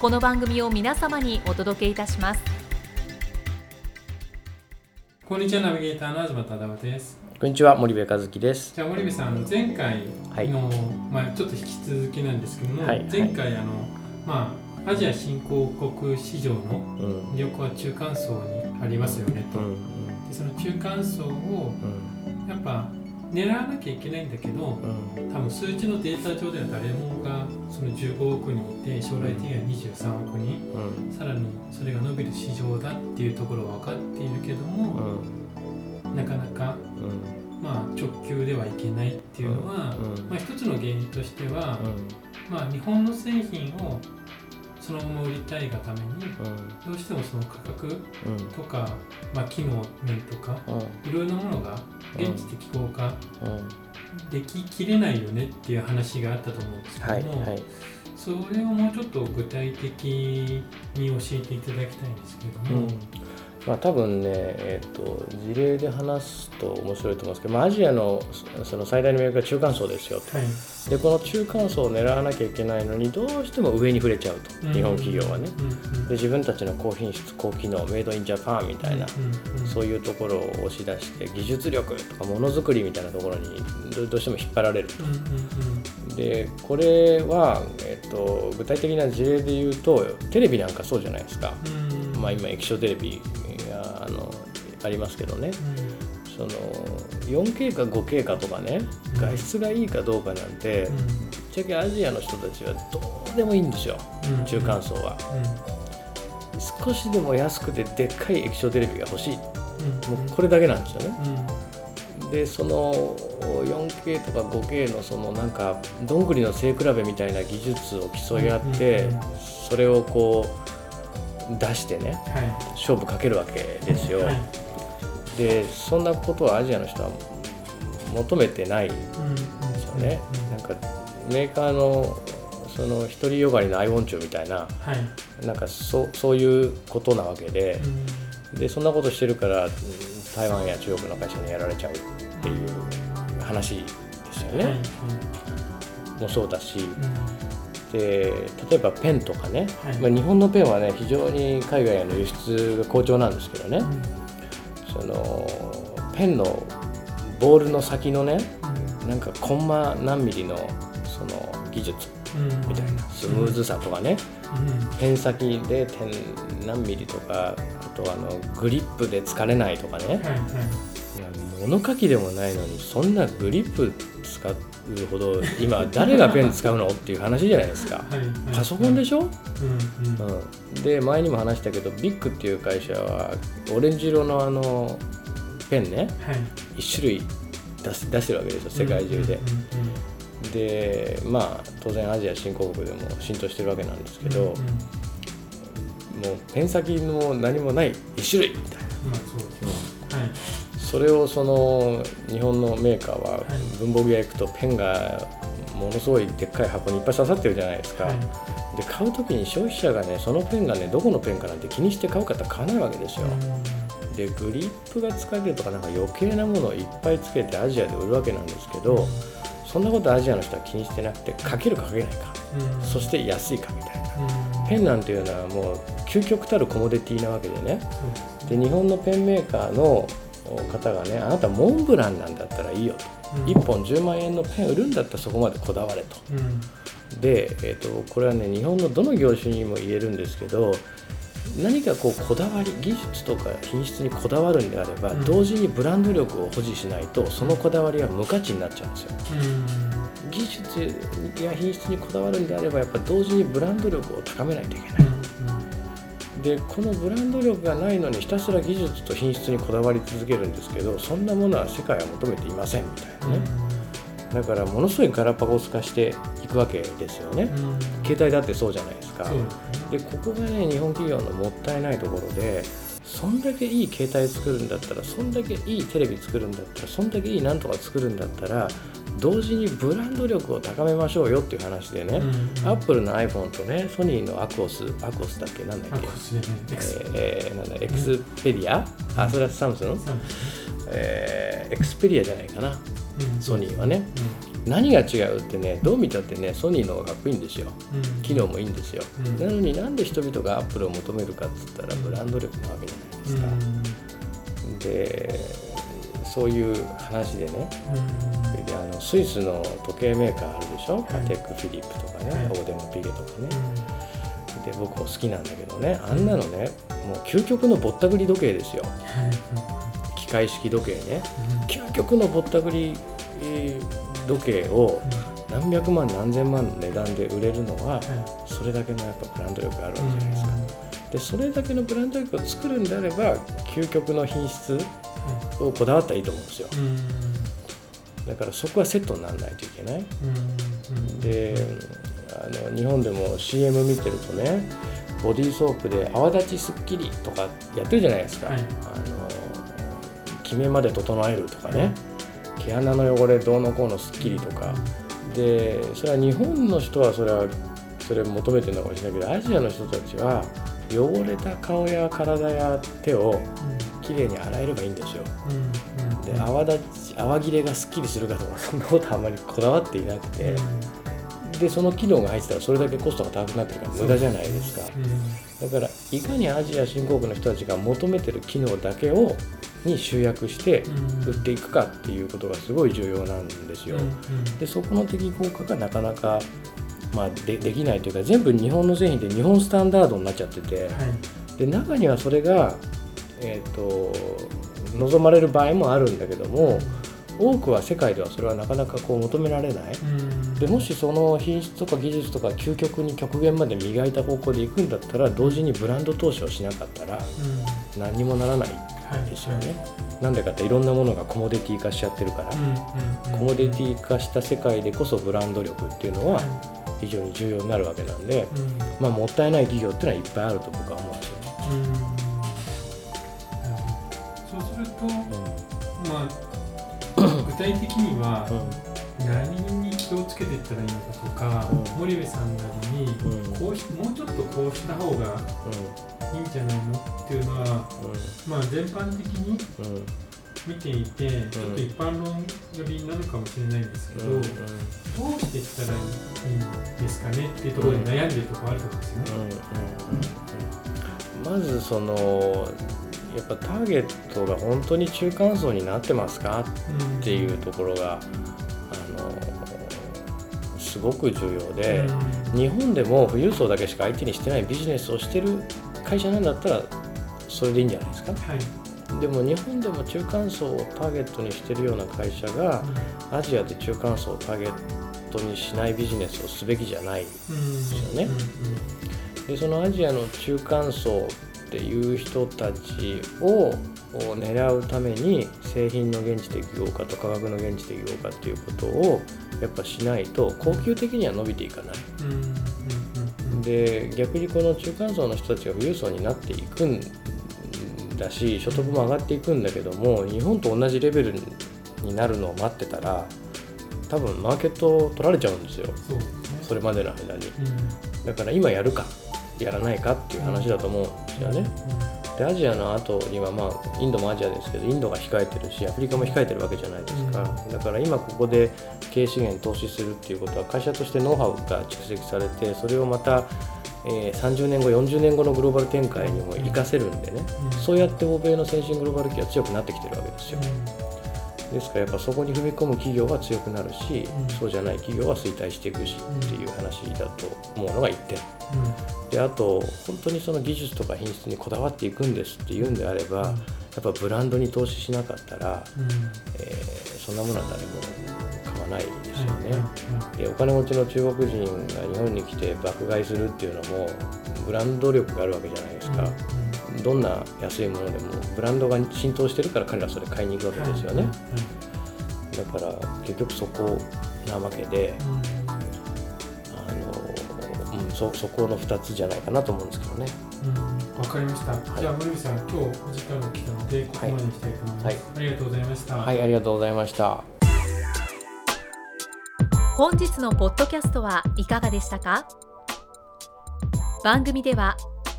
この番組を皆様にお届けいたします。こんにちはナビゲーターの東忠夫です。こんにちは森部和樹です。じゃあ森部さんあの前回の、はい。まあちょっと引き続きなんですけども、はい前回あのまあアジア新興国市場のうん。魅力は中間層にありますよねと、うん。でその中間層をうん。やっぱ狙わなきゃいけないんだけどうん。多分数値のデータ上では誰もがその15億人いて将来的には23億人。うん。さらにそれが伸びる市場だっていうところは分かっているけども、なかなかうん。まあ、直球ではいけないっていうのは、うん。まあ、一つの原因としては、まあ、日本の製品をそのまま売りたいがためにどうしてもその価格うん。とか、まあ、機能面とかいろいろなものが現地適合化うん。でききれないよねっていう話があったと思うんですけどはいも、はい。それをもうちょっと具体的に教えていただきたいんですけれども、うんまあ多分ねえっと事例で話すと面白いと思うんですけど、まあ、アジアのそその最大の魅力が中間層ですよと。はい。でこの中間層を狙わなきゃいけないのにどうしても上に触れちゃうと。日本企業はね。うん。うん。で自分たちの高品質高機能メイドインジャパンみたいなうん。うん。そういうところを押し出して技術力とかものづくりみたいなところにどどうしても引っ張られるうん。うん。うん。でこれは、えっと、具体的な事例で言うとテレビなんかそうじゃないですか、うん。まあ、今液晶テレビがあのありますけどね。その 4K か 5K かとかねうん。画質がいいかどうかなんて、ぶっちゃけアジアの人たちはどうでもいいんですようん。中間層は。少しでも安くてでっかい液晶テレビが欲しい。もうこれだけなんですよね。うん。でその 4K とか 5K のそのなんかどんぐりの背比べみたいな技術を競い合ってそれをこう出してねは勝負かけるわけですよ。いはい。でそんなことはアジアの人は求めてないんでうんすよねなんかメーカーのその独りよがりのアイウォンチュみたいなはい。なんかそうそういうことなわけででそんなことしてるからうん台湾や中国の会社にやられちゃうっていう話ですよね、はい。もそうだしうんで例えばペンとかね、はい。まあ、日本のペンはね非常に海外への輸出が好調なんですけどね、そのペンのボールの先のねなんかコンマ何ミリのその技術。うん。みたいな。スムーズさとかね、うん。ペン先で点何ミリとかあとあのグリップで疲れないとかね、はいはい物書きでもないのにそんなグリップ使うほど 今誰がペン使うのっていう話じゃないですか。はいはい。パソコンでしょ、うんうんうん、で前にも話したけどビッグっていう会社はオレンジ色のあのペンねはい。1種類出し出してるわけですよ世界中で、でまあ当然アジア新興国でも浸透してるわけなんですけど、うんうん。もうペン先も何もない1種類みたいな。まあそうですね。はいそれをその日本のメーカーははい。文房具屋行くとペンがものすごいでっかい箱にいっぱい刺さってるじゃないですか、はい。で買う時に消費者がねそのペンがねどこのペンかなんて気にして買う方買わないわけですよ、でグリップが疲れるとかなんか余計なものをいっぱいつけてアジアで売るわけなんですけど、そんなことアジアの人は気にしてなくてかけるかかけないか、うん。そして安いかみたいな。うん。ペンなんていうのはもう究極たるコモディティなわけでね。そうですで日本のペンメーカーの方がねあなたモンブランなんだったらいいよと、うん。1本10万円のペン売るんだったらそこまでこだわれと。うん。で、えー、とこれはね日本のどの業種にも言えるんですけど何かこうこだわり技術とか品質にこだわるんであれば、うん、同時にブランド力を保持しないとそのこだわりは無価値になっちゃうんですよ。うん、技術や品質にこだわるんであればやっぱ同時にブランド力を高めないといけない。うん、でこのブランド力がないのにひたすら技術と品質にこだわり続けるんですけどそんなものは世界は求めていませんみたいなね。だからものすごいガラパゴス化していくわけですよね、携帯だってそうじゃないですか。でここがね日本企業のもったいないところでそんだけいい携帯作るんだったらそんだけいいテレビ作るんだったらそんだけいいなんとか作るんだったら同時にブランド力を高めましょうよっていう話でね、うんうん、アップルの iPhone とねソニーのアクオスアクオスだっけ？なんだっけ、えー、なんだ Xperia、うん、アスラスサムスン、えー、エクスペリアじゃないかな、ソニーはね、何が違うってねどう見たってねソニーの方がかっこいいんですよ、機能もいいんですよ、なのになんで人々がアップルを求めるかっつったらブランド力なわけじゃないですか、でそういう話でね、であのスイスの時計メーカーあるでしょ、パテックフィリップとかね、オーデモピゲとかね、で僕も好きなんだけどねあんなのねもう究極のぼったくり時計ですよ、機械式時計ね、究極のぼったくり時計を何百万何千万の値段で売れるのはそれだけのやっぱブランド力があるわけじゃないですか。でそれだけのブランド力を作るんであれば究極の品質をこだわったらいいと思うんですよ。だからそこはセットにならないといけない。であの日本でも CM 見てるとねボディーソープで泡立ちすっきりとかやってるじゃないですか。はい、あの決めまで整えるとかね、毛穴の汚れどうのこうのすっきりとか、でそれは日本の人はそれはそれ求めてるのかもしれないけどアジアの人たちは汚れた顔や体や手をきれいに洗えればいいんですよ。で泡立ち泡切れがすっきりするかとかそんなことあんまりこだわっていなくて、でその機能が入ってたらそれだけコストが高くなってるから無駄じゃないですか。だからいかにアジア新興国の人たちが求めてる機能だけをに集約して売っていくかっていうことがすごい重要なんですよ。でそこの適効果がなかなかまあ、でできないというか全部日本の製品で日本スタンダードになっちゃってて、はい、で中にはそれが、えーと、望まれる場合もあるんだけども、多くは世界ではそれはなかなかこう求められない、でもしその品質とか技術とか究極に極限まで磨いた方向でいくんだったら同時にブランド投資をしなかったら何にもならないですよね。なんでかっていろんなものがコモディティ化しちゃってるから、コモディティ化した世界でこそブランド力っていうのは、非常に重要になるわけなんで、うん、まあ、もったいない企業っていうのはいっぱいあると僕は思うんですよね。ると、うん、まあ、具体的には、何に気をつけていったらいいのかとか、森部さんなりにこうしもうちょっとこうした方がいいんじゃないのっていうのは、まあ、全般的に、見ていて、ちょっと一般論寄りになるかもしれないんですけど、うん、どうしていったらいいんですかねっていうところで悩んでるところあると思うんですよね。まずそのやっぱターゲットが本当に中間層になってますか？っていうところが、あのすごく重要で、日本でも富裕層だけしか相手にしてないビジネスをしてる会社なんだったらそれでいいんじゃないですか？はい。でも日本でも中間層をターゲットにしてるような会社が、アジアで中間層をターゲットにしないビジネスをすべきじゃないですよね。でそのアジアの中間層っていう人たちを狙うために製品の現地適合化と価格の現地適合化っていうことをやっぱしないと恒久的には伸びていかない。で逆にこの中間層の人たちが富裕層になっていくんだし所得も上がっていくんだけども日本と同じレベルになるのを待ってたら多分マーケット取られちゃうんですよ。そ、ね,、れまでの間に、うん、だから今やるかやらないかっていう話だと思うんですよね、うん、でアジアの後にはまあインドもアジアですけどインドが控えてるしアフリカも控えてるわけじゃないですか、うん、だから今ここで経営資源投資するっていうことは会社としてノウハウが蓄積されてそれをまたえー、30年後40年後のグローバル展開にも活かせるんでね、うん、そうやって欧米の先進グローバル企業は強くなってきてるわけですよ、ですからやっぱそこに踏み込む企業は強くなるし、うん。そうじゃない企業は衰退していくしっていう話だと思うのが1点。うん。であと本当にその技術とか品質にこだわっていくんですっていうんであれば、うん。やっぱブランドに投資しなかったら、うん。えーそんなものは誰も買わないですよね。うんでお金持ちの中国人が日本に来て爆買いするっていうのもブランド力があるわけじゃないですか、どんな安いものでもブランドが浸透してるから彼らはそれ買いに行くわけですよね、だから結局そこなわけであの、うん、そそこの2つじゃないかなと思うんですけどねわかりました。いじゃあ森口さん、今日お時間が来たのでここまでにしたいと思います。はいありがとうございました。はいありがとうございました本日のポッドキャストはいかがでしたか？番組では